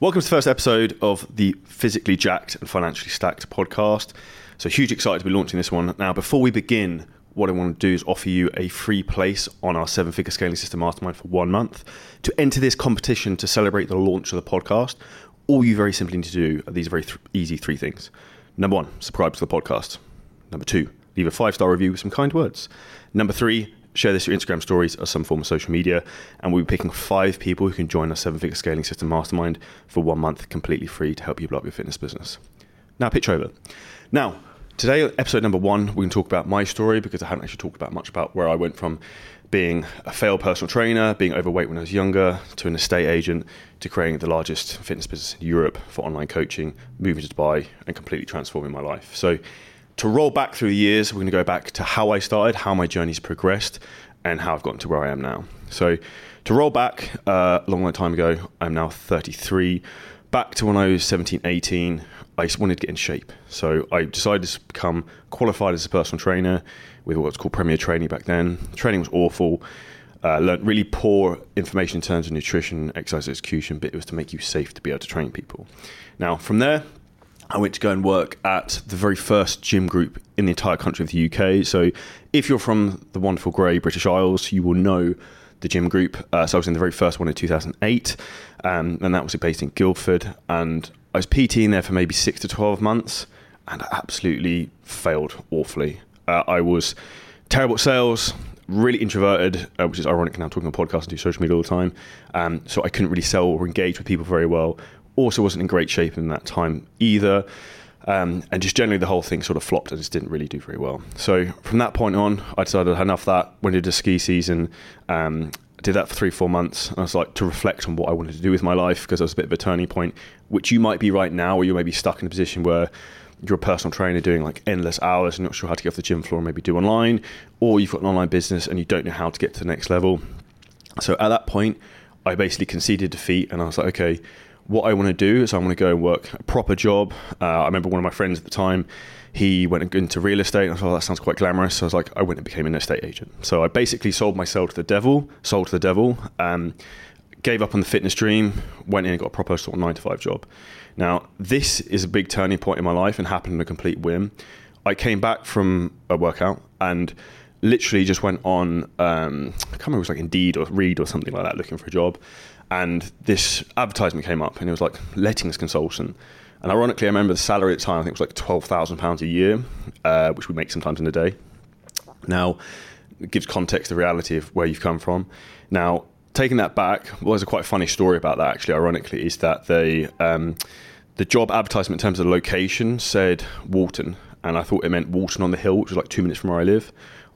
Welcome to the first episode of the Physically Jacked and Financially Stacked podcast. So, huge excited to be launching this one. Now, before we begin, what I want to do is offer you a free place on our seven figure scaling system mastermind for one month. To enter this competition to celebrate the launch of the podcast, all you very simply need to do are these very th- easy three things. Number one, subscribe to the podcast. Number two, leave a five star review with some kind words. Number three, share this your Instagram stories or some form of social media. And we'll be picking five people who can join our seven figure scaling system mastermind for one month completely free to help you blow up your fitness business. Now, pitch over. Now, today, episode number one, we can talk about my story because I haven't actually talked about much about where I went from being a failed personal trainer, being overweight when I was younger, to an estate agent, to creating the largest fitness business in Europe for online coaching, moving to Dubai, and completely transforming my life. So, to roll back through the years, we're going to go back to how I started, how my journey's progressed, and how I've gotten to where I am now. So, to roll back uh, a long, long time ago, I'm now 33. Back to when I was 17, 18, I just wanted to get in shape. So, I decided to become qualified as a personal trainer with what's called Premier Training back then. Training was awful. Uh, learned really poor information in terms of nutrition, exercise execution, but it was to make you safe to be able to train people. Now, from there, I went to go and work at the very first gym group in the entire country of the UK. So, if you're from the wonderful grey British Isles, you will know the gym group. Uh, so, I was in the very first one in 2008, um, and that was based in Guildford. And I was PTing there for maybe six to 12 months, and I absolutely failed awfully. Uh, I was terrible at sales, really introverted, uh, which is ironic now talking on podcasts and do social media all the time. Um, so I couldn't really sell or engage with people very well also wasn't in great shape in that time either. Um, and just generally the whole thing sort of flopped and just didn't really do very well. So from that point on, I decided I had enough of that. Went into ski season, um, did that for three, four months. And I was like to reflect on what I wanted to do with my life because it was a bit of a turning point, which you might be right now, or you may be stuck in a position where you're a personal trainer doing like endless hours and not sure how to get off the gym floor and maybe do online, or you've got an online business and you don't know how to get to the next level. So at that point, I basically conceded defeat and I was like, okay, what I want to do is I want to go and work a proper job. Uh, I remember one of my friends at the time, he went into real estate. I thought, oh, that sounds quite glamorous. So I was like, I went and became an estate agent. So I basically sold myself to the devil, sold to the devil, um, gave up on the fitness dream, went in and got a proper sort of nine to five job. Now, this is a big turning point in my life and happened in a complete whim. I came back from a workout and literally just went on, um, I can't remember, it was like Indeed or Reed or something like that, looking for a job and this advertisement came up and it was like lettings consultant. And ironically i remember the salary at the time i think it was like £12000 a year uh, which we make sometimes in a day. Now it gives context the reality of where you've come from. Now taking that back well there's a quite funny story about that actually ironically is that they um, the job advertisement in terms of the location said Walton and I thought it meant Walton on the Hill which was like two minutes from where I live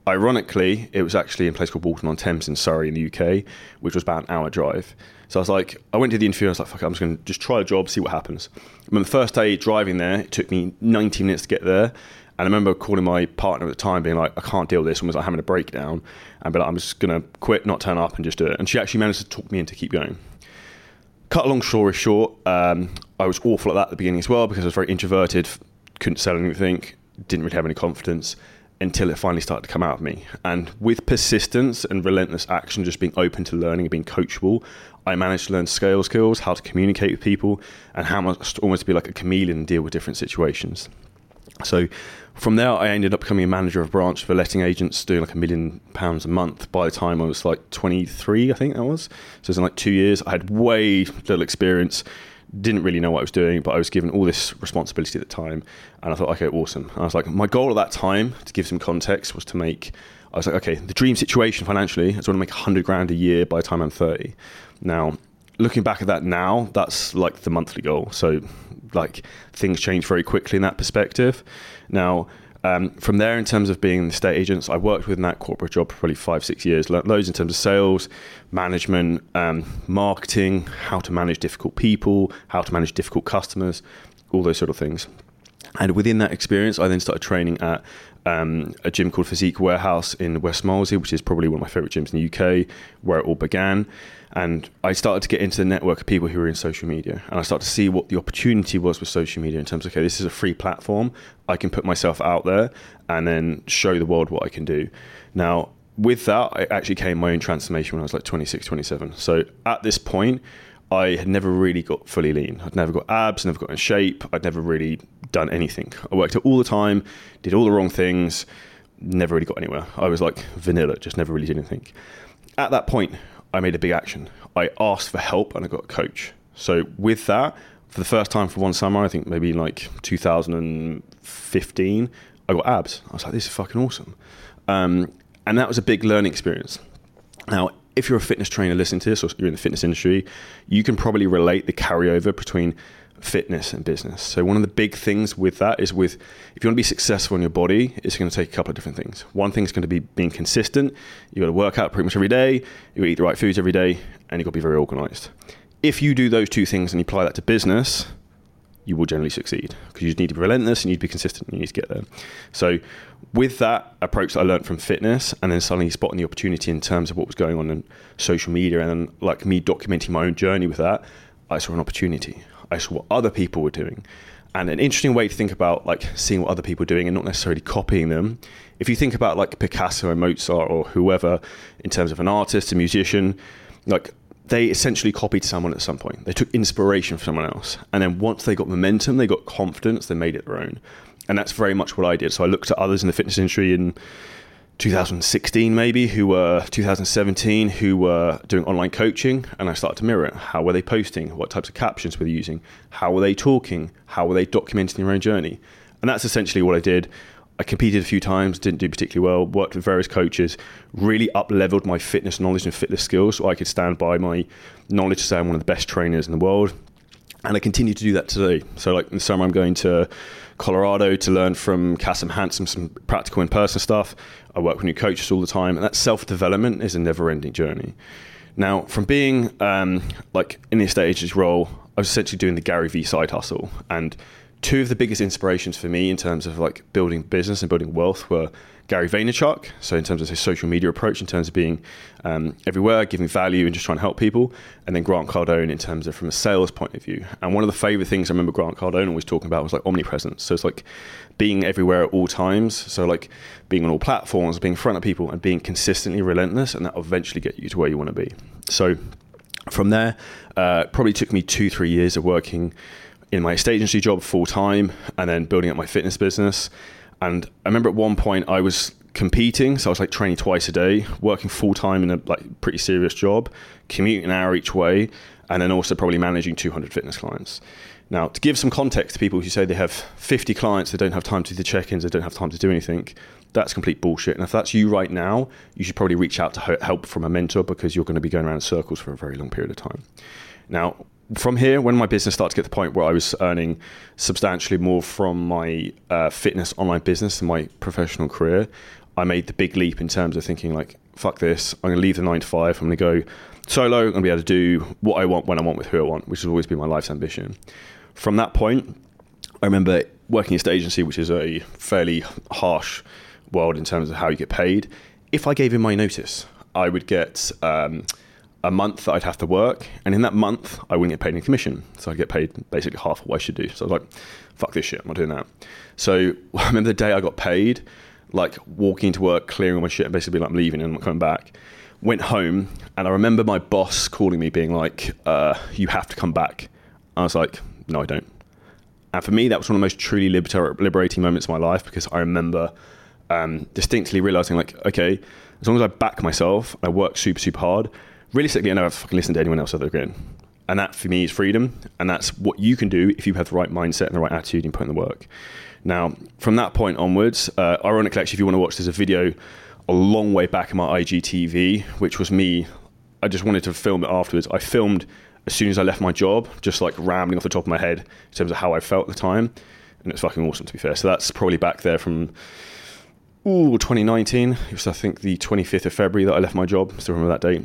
ironically, it was actually in a place called Walton on Thames in Surrey in the UK, which was about an hour drive. So I was like, I went to the interview. And I was like, fuck, it, I'm just going to just try a job, see what happens. And the first day driving there, it took me 90 minutes to get there. And I remember calling my partner at the time, being like, I can't deal with this, and was like having a breakdown, and be like, I'm just going to quit, not turn up, and just do it. And she actually managed to talk me into keep going. Cut a long story short, um, I was awful at that at the beginning as well because I was very introverted, couldn't sell anything, didn't really have any confidence until it finally started to come out of me. And with persistence and relentless action, just being open to learning and being coachable, I managed to learn scale skills, how to communicate with people, and how much almost to be like a chameleon and deal with different situations. So from there, I ended up becoming a manager of a branch for letting agents doing like a million pounds a month by the time I was like 23, I think that was. So it was in like two years. I had way little experience didn't really know what I was doing, but I was given all this responsibility at the time. And I thought, okay, awesome. And I was like, my goal at that time, to give some context, was to make, I was like, okay, the dream situation financially is want to make 100 grand a year by the time I'm 30. Now, looking back at that now, that's like the monthly goal. So, like, things change very quickly in that perspective. Now, um, from there, in terms of being the estate agents, I worked within that corporate job for probably five, six years. Learned loads in terms of sales, management, um, marketing, how to manage difficult people, how to manage difficult customers, all those sort of things. And within that experience, I then started training at um, a gym called Physique Warehouse in West Molesey, which is probably one of my favorite gyms in the UK, where it all began. And I started to get into the network of people who were in social media. And I started to see what the opportunity was with social media in terms of, okay, this is a free platform. I can put myself out there and then show the world what I can do. Now, with that, I actually came my own transformation when I was like 26, 27. So at this point, I had never really got fully lean. I'd never got abs, never got in shape. I'd never really done anything. I worked out all the time, did all the wrong things, never really got anywhere. I was like vanilla, just never really did anything. At that point, I made a big action. I asked for help and I got a coach. So with that, for the first time for one summer, I think maybe like 2015, I got abs. I was like, this is fucking awesome. Um, and that was a big learning experience. Now, if you're a fitness trainer listening to this or you're in the fitness industry, you can probably relate the carryover between fitness and business. So one of the big things with that is with if you want to be successful in your body, it's going to take a couple of different things. One thing is going to be being consistent. You've got to work out pretty much every day. You got to eat the right foods every day, and you've got to be very organized. If you do those two things and you apply that to business, you will generally succeed because you need to be relentless and you need to be consistent and you need to get there. So, with that approach that I learned from fitness and then suddenly spotting the opportunity in terms of what was going on in social media and then like me documenting my own journey with that, I saw an opportunity. I saw what other people were doing. And an interesting way to think about like seeing what other people are doing and not necessarily copying them. If you think about like Picasso and Mozart or whoever in terms of an artist, a musician, like they essentially copied someone at some point. They took inspiration from someone else. And then once they got momentum, they got confidence, they made it their own. And that's very much what I did. So I looked at others in the fitness industry in 2016, maybe, who were 2017, who were doing online coaching. And I started to mirror it. How were they posting? What types of captions were they using? How were they talking? How were they documenting their own journey? And that's essentially what I did. I competed a few times, didn't do particularly well, worked with various coaches, really up leveled my fitness knowledge and fitness skills so I could stand by my knowledge to say I'm one of the best trainers in the world. And I continue to do that today. So, like in the summer, I'm going to Colorado to learn from Kassem Hanson some practical in person stuff. I work with new coaches all the time, and that self development is a never ending journey. Now, from being um, like in the estate agent's role, I was essentially doing the Gary Vee side hustle. And two of the biggest inspirations for me in terms of like building business and building wealth were Gary Vaynerchuk. So in terms of his social media approach, in terms of being um, everywhere, giving value, and just trying to help people, and then Grant Cardone in terms of from a sales point of view. And one of the favorite things I remember Grant Cardone always talking about was like omnipresence. So it's like being everywhere at all times. So like being on all platforms, being in front of people, and being consistently relentless, and that eventually get you to where you want to be. So from there, uh, probably took me two, three years of working in my estate agency job full time and then building up my fitness business. And I remember at one point I was competing, so I was like training twice a day, working full time in a like pretty serious job, commuting an hour each way, and then also probably managing 200 fitness clients. Now, to give some context to people who say they have 50 clients, they don't have time to do the check-ins, they don't have time to do anything, that's complete bullshit. And if that's you right now, you should probably reach out to help from a mentor because you're going to be going around in circles for a very long period of time. Now, from here, when my business started to get to the point where I was earning substantially more from my uh, fitness online business and my professional career, I made the big leap in terms of thinking like, fuck this, I'm going to leave the nine to five, I'm going to go solo, I'm going to be able to do what I want when I want with who I want, which has always been my life's ambition. From that point, I remember working at agency, which is a fairly harsh world in terms of how you get paid. If I gave in my notice, I would get um, a month that I'd have to work, and in that month I wouldn't get paid any commission, so I'd get paid basically half of what I should do. So I was like, "Fuck this shit, I'm not doing that." So I remember the day I got paid, like walking into work, clearing all my shit, and basically like I'm leaving and I'm coming back. Went home, and I remember my boss calling me, being like, uh, "You have to come back." I was like, "No, I don't." And for me, that was one of the most truly liber- liberating moments of my life because I remember um, distinctly realizing, like, okay, as long as I back myself, I work super, super hard realistically, I never fucking listen to anyone else ever again. And that for me is freedom. And that's what you can do if you have the right mindset and the right attitude and put in the work. Now, from that point onwards, uh, ironically, actually, if you want to watch, there's a video a long way back in my IGTV, which was me. I just wanted to film it afterwards. I filmed as soon as I left my job, just like rambling off the top of my head in terms of how I felt at the time. And it's fucking awesome, to be fair. So that's probably back there from ooh, 2019. It was, I think, the 25th of February that I left my job. Still remember that date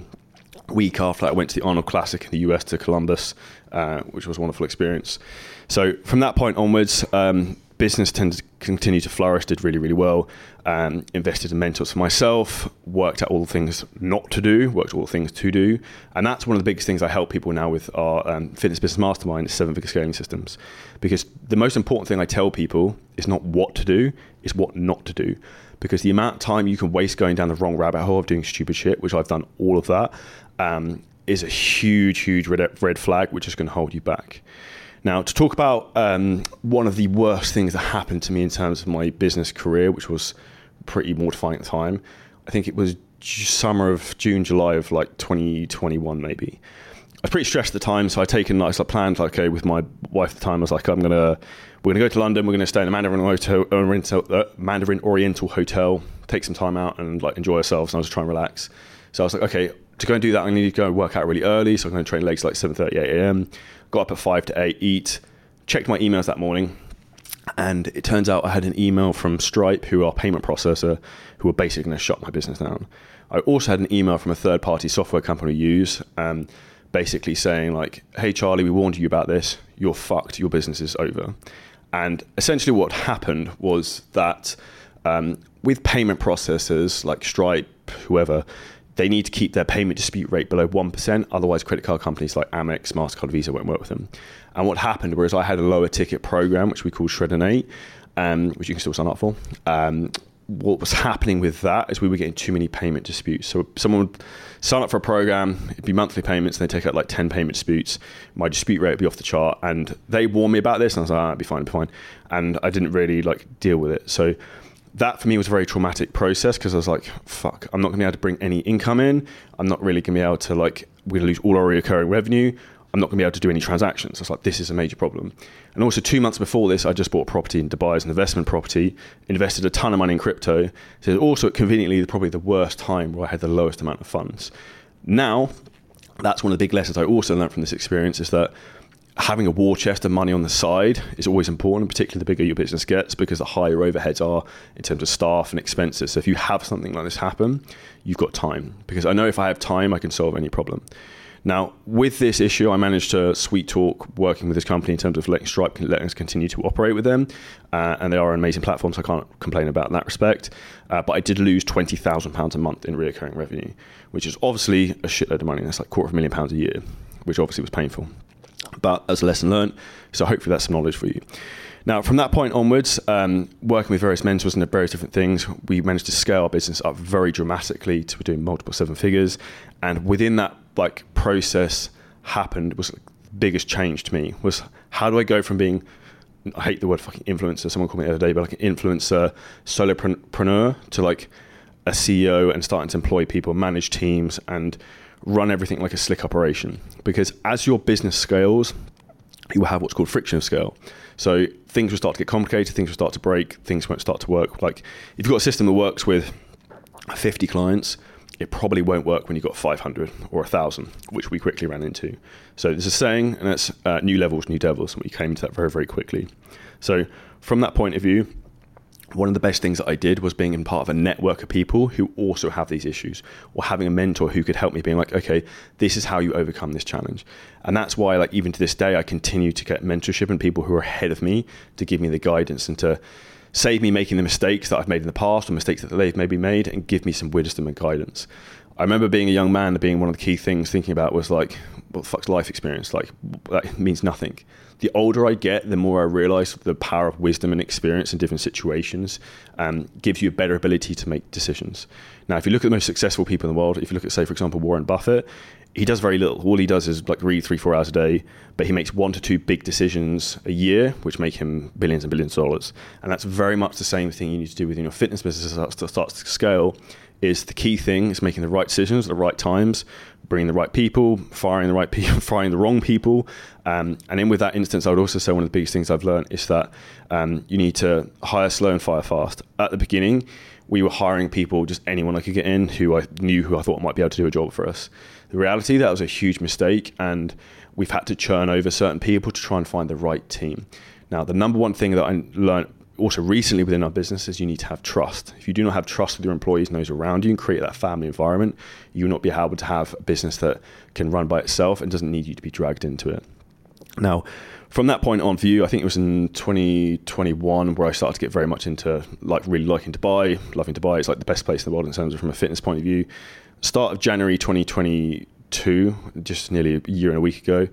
week after that, I went to the Arnold Classic in the US to Columbus, uh, which was a wonderful experience. So from that point onwards, um, business tended to continue to flourish, did really, really well. Um, invested in mentors for myself, worked out all the things not to do, worked all the things to do. And that's one of the biggest things I help people now with our um, fitness business mastermind, seven figure scaling systems. Because the most important thing I tell people is not what to do, is what not to do because the amount of time you can waste going down the wrong rabbit hole of doing stupid shit, which I've done all of that, um, is a huge, huge red, red flag, which is going to hold you back. Now, to talk about um, one of the worst things that happened to me in terms of my business career, which was pretty mortifying at the time, I think it was summer of June, July of like 2021, maybe. I was pretty stressed at the time, so I'd taken like I planned like okay with my wife at the time. I was like, I'm gonna we're gonna go to London. We're gonna stay in a Mandarin Oriental, uh, Mandarin Oriental hotel, take some time out and like enjoy ourselves. And I was trying to relax. So I was like, okay, to go and do that, I need to go and work out really early. So I'm going to train legs like 7:30, 8 a.m. Got up at five to eight, eat, checked my emails that morning, and it turns out I had an email from Stripe, who are payment processor, who were basically going to shut my business down. I also had an email from a third-party software company we use, um, basically saying like, "Hey Charlie, we warned you about this. You're fucked. Your business is over." And essentially, what happened was that um, with payment processors like Stripe, whoever, they need to keep their payment dispute rate below 1%. Otherwise, credit card companies like Amex, MasterCard, Visa won't work with them. And what happened, whereas I had a lower ticket program, which we call Shred&8, um, which you can still sign up for, um, what was happening with that is we were getting too many payment disputes. So someone would sign up for a program, it'd be monthly payments, and they take out like 10 payment disputes. My dispute rate would be off the chart. And they warned me about this, and I was like, ah, it'd be fine, it'd be fine. And I didn't really like deal with it. So that for me was a very traumatic process because I was like, fuck, I'm not going to be able to bring any income in. I'm not really going to be able to, like, we're going to lose all our recurring revenue. I'm not going to be able to do any transactions. I was like, this is a major problem. And also, two months before this, I just bought a property in Dubai as an investment property, invested a ton of money in crypto. So, also conveniently, probably the worst time where I had the lowest amount of funds. Now, that's one of the big lessons I also learned from this experience is that having a war chest of money on the side is always important, particularly the bigger your business gets, because the higher overheads are in terms of staff and expenses. So if you have something like this happen, you've got time. Because I know if I have time, I can solve any problem. Now, with this issue, I managed to sweet talk working with this company in terms of letting Stripe letting us continue to operate with them, uh, and they are an amazing platform, so I can't complain about that respect. Uh, but I did lose twenty thousand pounds a month in recurring revenue, which is obviously a shitload of money. That's like quarter of a million pounds a year, which obviously was painful but as a lesson learned. So hopefully that's some knowledge for you. Now, from that point onwards, um, working with various mentors and various different things, we managed to scale our business up very dramatically to doing multiple seven figures. And within that like process happened was the biggest change to me was how do I go from being I hate the word fucking influencer. Someone called me the other day, but like an influencer, solopreneur to like a CEO and starting to employ people, manage teams, and run everything like a slick operation. Because as your business scales, you will have what's called friction of scale. So things will start to get complicated, things will start to break, things won't start to work. Like if you've got a system that works with 50 clients, it probably won't work when you've got 500 or 1,000, which we quickly ran into. So there's a saying, and it's uh, new levels, new devils, and we came into that very, very quickly. So from that point of view, one of the best things that I did was being in part of a network of people who also have these issues, or having a mentor who could help me, being like, okay, this is how you overcome this challenge. And that's why, like, even to this day, I continue to get mentorship and people who are ahead of me to give me the guidance and to save me making the mistakes that I've made in the past or mistakes that they've maybe made and give me some wisdom and guidance. I remember being a young man, being one of the key things thinking about was like, what the fuck's life experience? Like, that means nothing the older I get, the more I realize the power of wisdom and experience in different situations um, gives you a better ability to make decisions. Now, if you look at the most successful people in the world, if you look at, say, for example, Warren Buffett, he does very little. All he does is like read three, four hours a day, but he makes one to two big decisions a year, which make him billions and billions of dollars. And that's very much the same thing you need to do within your fitness business as it starts to scale. Is the key thing is making the right decisions at the right times, bringing the right people, firing the right people, firing the wrong people. Um, and in with that instance, I would also say one of the biggest things I've learned is that um, you need to hire slow and fire fast. At the beginning, we were hiring people, just anyone I could get in who I knew who I thought might be able to do a job for us. The reality that was a huge mistake, and we've had to churn over certain people to try and find the right team. Now, the number one thing that I learned also recently within our business is you need to have trust. If you do not have trust with your employees and those around you and create that family environment, you will not be able to have a business that can run by itself and doesn't need you to be dragged into it. Now, from that point on for you, I think it was in 2021 where I started to get very much into like really liking Dubai, loving Dubai. It's like the best place in the world in terms of from a fitness point of view. Start of January 2022, just nearly a year and a week ago,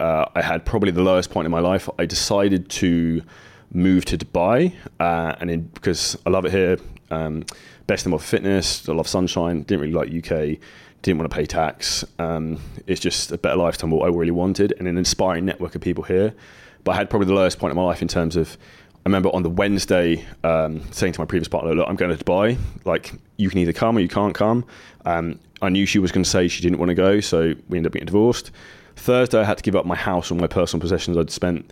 uh, I had probably the lowest point in my life. I decided to move to Dubai, uh, and in, because I love it here, um, best in world fitness. I love sunshine. Didn't really like UK. didn't want to pay tax. Um, it's just a better lifetime, what I really wanted, and an inspiring network of people here. But I had probably the lowest point in my life in terms of. I remember on the Wednesday um, saying to my previous partner, "Look, I'm going to Dubai. Like, you can either come or you can't come." Um, I knew she was going to say she didn't want to go, so we ended up getting divorced. Thursday, I had to give up my house and my personal possessions I'd spent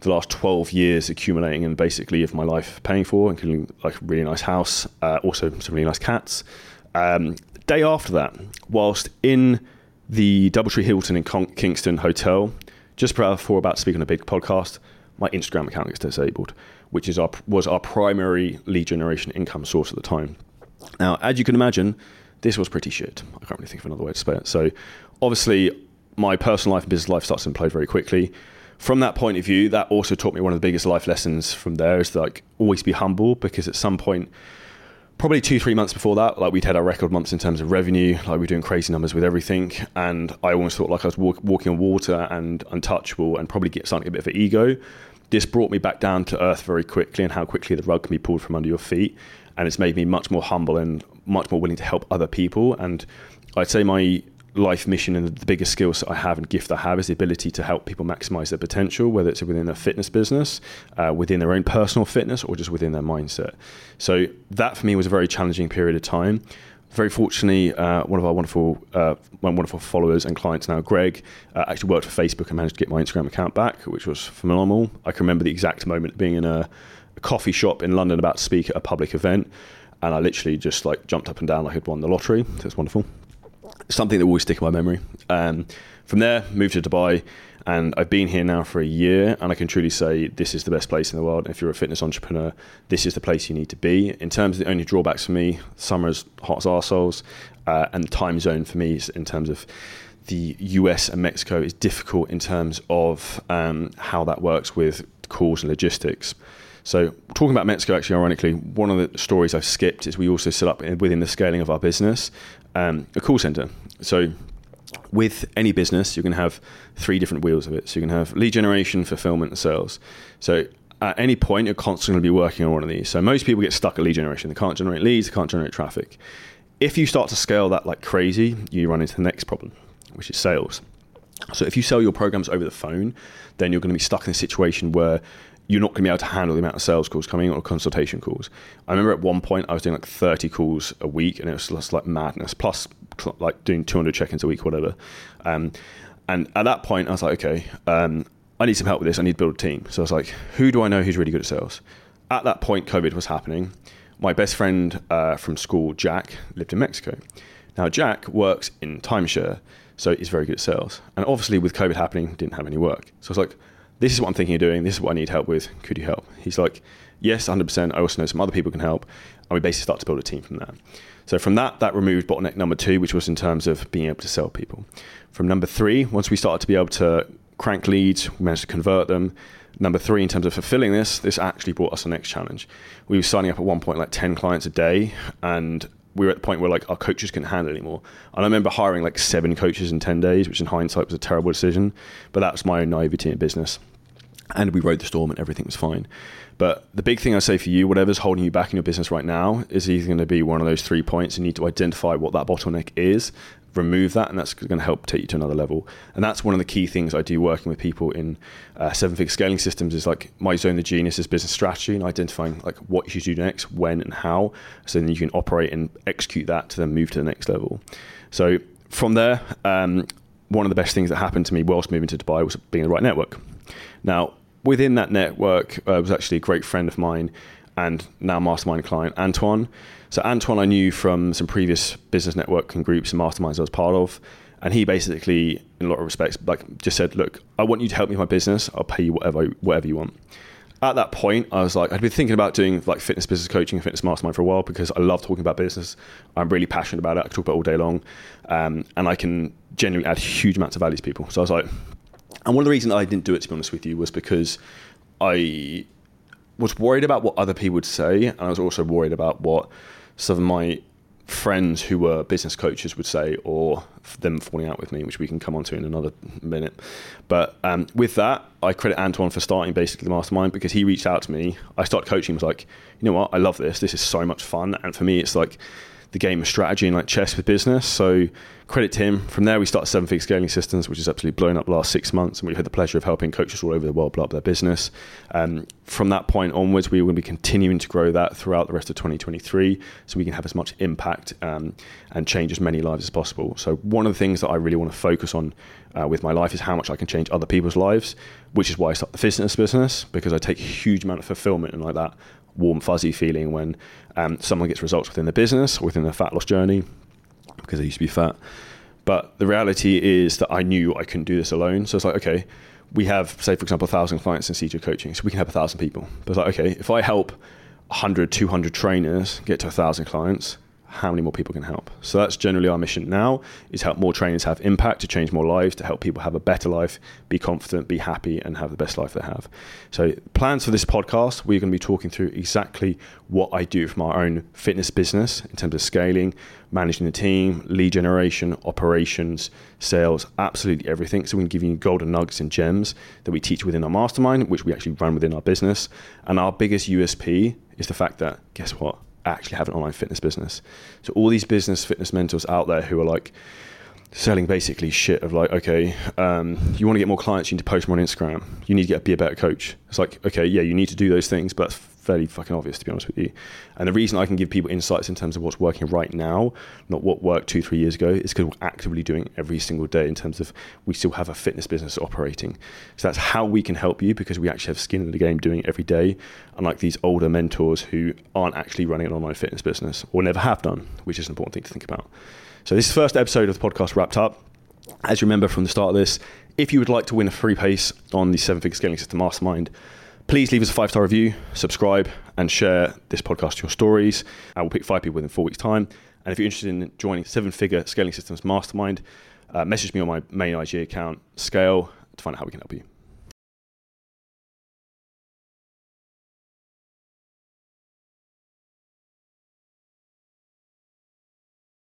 the last 12 years accumulating and basically of my life paying for, including like a really nice house, uh, also some really nice cats. Um, day after that, whilst in the Doubletree Hilton in Con- Kingston hotel, just before about to speak on a big podcast, my Instagram account gets disabled, which is our was our primary lead generation income source at the time. Now, as you can imagine, this was pretty shit. I can't really think of another way to say it. So, obviously, my personal life and business life starts to implode very quickly. From that point of view, that also taught me one of the biggest life lessons from there is to like always be humble because at some point probably two three months before that like we'd had our record months in terms of revenue like we were doing crazy numbers with everything and i almost thought like i was walk, walking on water and untouchable and probably get something a bit of an ego. This brought me back down to earth very quickly and how quickly the rug can be pulled from under your feet and it's made me much more humble and much more willing to help other people and i'd say my life mission and the biggest skills that I have and gift I have is the ability to help people maximize their potential, whether it's within their fitness business, uh, within their own personal fitness, or just within their mindset. So that for me was a very challenging period of time. Very fortunately, uh, one of our wonderful, uh, wonderful followers and clients now, Greg, uh, actually worked for Facebook and managed to get my Instagram account back, which was phenomenal. I can remember the exact moment being in a, a coffee shop in London about to speak at a public event, and I literally just like jumped up and down like I'd won the lottery. So it's wonderful something that will stick in my memory. Um, from there, moved to Dubai, and I've been here now for a year, and I can truly say this is the best place in the world. If you're a fitness entrepreneur, this is the place you need to be. In terms of the only drawbacks for me, summer's hot as arseholes, uh, and the time zone for me in terms of the US and Mexico is difficult in terms of um, how that works with calls and logistics. So, talking about Mexico, actually, ironically, one of the stories I've skipped is we also set up within the scaling of our business um, a call center. So with any business, you can have three different wheels of it. So you can have lead generation, fulfillment, and sales. So at any point, you're constantly going to be working on one of these. So most people get stuck at lead generation. They can't generate leads, they can't generate traffic. If you start to scale that like crazy, you run into the next problem, which is sales. So if you sell your programs over the phone, then you're going to be stuck in a situation where you're not going to be able to handle the amount of sales calls coming or consultation calls. I remember at one point I was doing like 30 calls a week and it was just like madness, plus like doing 200 check ins a week, whatever. Um, and at that point, I was like, okay, um, I need some help with this. I need to build a team. So I was like, who do I know who's really good at sales? At that point, COVID was happening. My best friend uh, from school, Jack, lived in Mexico. Now, Jack works in timeshare, so he's very good at sales. And obviously, with COVID happening, didn't have any work. So I was like, this is what I'm thinking of doing. This is what I need help with. Could you help? He's like, yes, 100%. I also know some other people can help. And we basically start to build a team from that. So from that, that removed bottleneck number two, which was in terms of being able to sell people. From number three, once we started to be able to crank leads, we managed to convert them. Number three, in terms of fulfilling this, this actually brought us the next challenge. We were signing up at one point like 10 clients a day, and we were at the point where like our coaches couldn't handle it anymore. And I remember hiring like seven coaches in 10 days, which in hindsight was a terrible decision, but that was my own naivety in business. And we rode the storm and everything was fine. But the big thing I say for you, whatever's holding you back in your business right now, is either going to be one of those three points. You need to identify what that bottleneck is, remove that, and that's going to help take you to another level. And that's one of the key things I do working with people in uh, seven figure scaling systems is like my zone, the genius is business strategy and identifying like what you should do next, when, and how. So then you can operate and execute that to then move to the next level. So from there, um, one of the best things that happened to me whilst moving to Dubai was being in the right network. Now, within that network uh, was actually a great friend of mine and now mastermind client, Antoine. So, Antoine, I knew from some previous business networking groups and masterminds I was part of. And he basically, in a lot of respects, like just said, "Look, I want you to help me with my business. I'll pay you whatever whatever you want." At that point, I was like, I'd been thinking about doing like fitness business coaching and fitness mastermind for a while because I love talking about business. I'm really passionate about it. I can talk about it all day long, um, and I can genuinely add huge amounts of value to people. So I was like, and one of the reasons I didn't do it, to be honest with you, was because I was worried about what other people would say, and I was also worried about what some of my friends who were business coaches would say, or them falling out with me, which we can come on to in another minute. But um, with that, I credit Antoine for starting basically the mastermind because he reached out to me. I started coaching, was like, you know what, I love this. This is so much fun, and for me, it's like the game of strategy and like chess with business. So credit to him. From there, we started Seven Figure Scaling Systems, which has absolutely blown up the last six months, and we've had the pleasure of helping coaches all over the world blow up their business. Um, from that point onwards, we to be continuing to grow that throughout the rest of 2023, so we can have as much impact um, and change as many lives as possible. So one of the things that I really want to focus on uh, with my life is how much I can change other people's lives, which is why I started the fitness business because I take a huge amount of fulfillment and like that warm fuzzy feeling when um, someone gets results within the business within the fat loss journey because I used to be fat. But the reality is that I knew I couldn't do this alone. So it's like, okay, we have, say, for example, a thousand clients in CJ coaching, so we can a thousand people. But it's like, okay, if I help 100, 200 trainers get to a thousand clients, how many more people can help. So that's generally our mission now is help more trainers have impact to change more lives, to help people have a better life, be confident, be happy and have the best life they have. So plans for this podcast, we're going to be talking through exactly what I do from our own fitness business in terms of scaling, managing the team, lead generation, operations, sales, absolutely everything. So we can give you golden nuggets and gems that we teach within our mastermind, which we actually run within our business. And our biggest USP is the fact that guess what? Actually have an online fitness business. So all these business fitness mentors out there who are like selling basically shit of like, okay, um, you want to get more clients, you need to post more on Instagram. You need to get be a better coach. It's like, okay, yeah, you need to do those things, but fairly fucking obvious to be honest with you. And the reason I can give people insights in terms of what's working right now, not what worked two, three years ago, is because we're actively doing every single day in terms of we still have a fitness business operating. So that's how we can help you because we actually have skin in the game doing it every day. Unlike these older mentors who aren't actually running an online fitness business or never have done, which is an important thing to think about. So this is the first episode of the podcast wrapped up. As you remember from the start of this, if you would like to win a free pace on the seven figure scaling system mastermind, Please leave us a five star review, subscribe, and share this podcast to your stories. I will pick five people within four weeks' time. And if you're interested in joining Seven Figure Scaling Systems Mastermind, uh, message me on my main IG account, Scale, to find out how we can help you.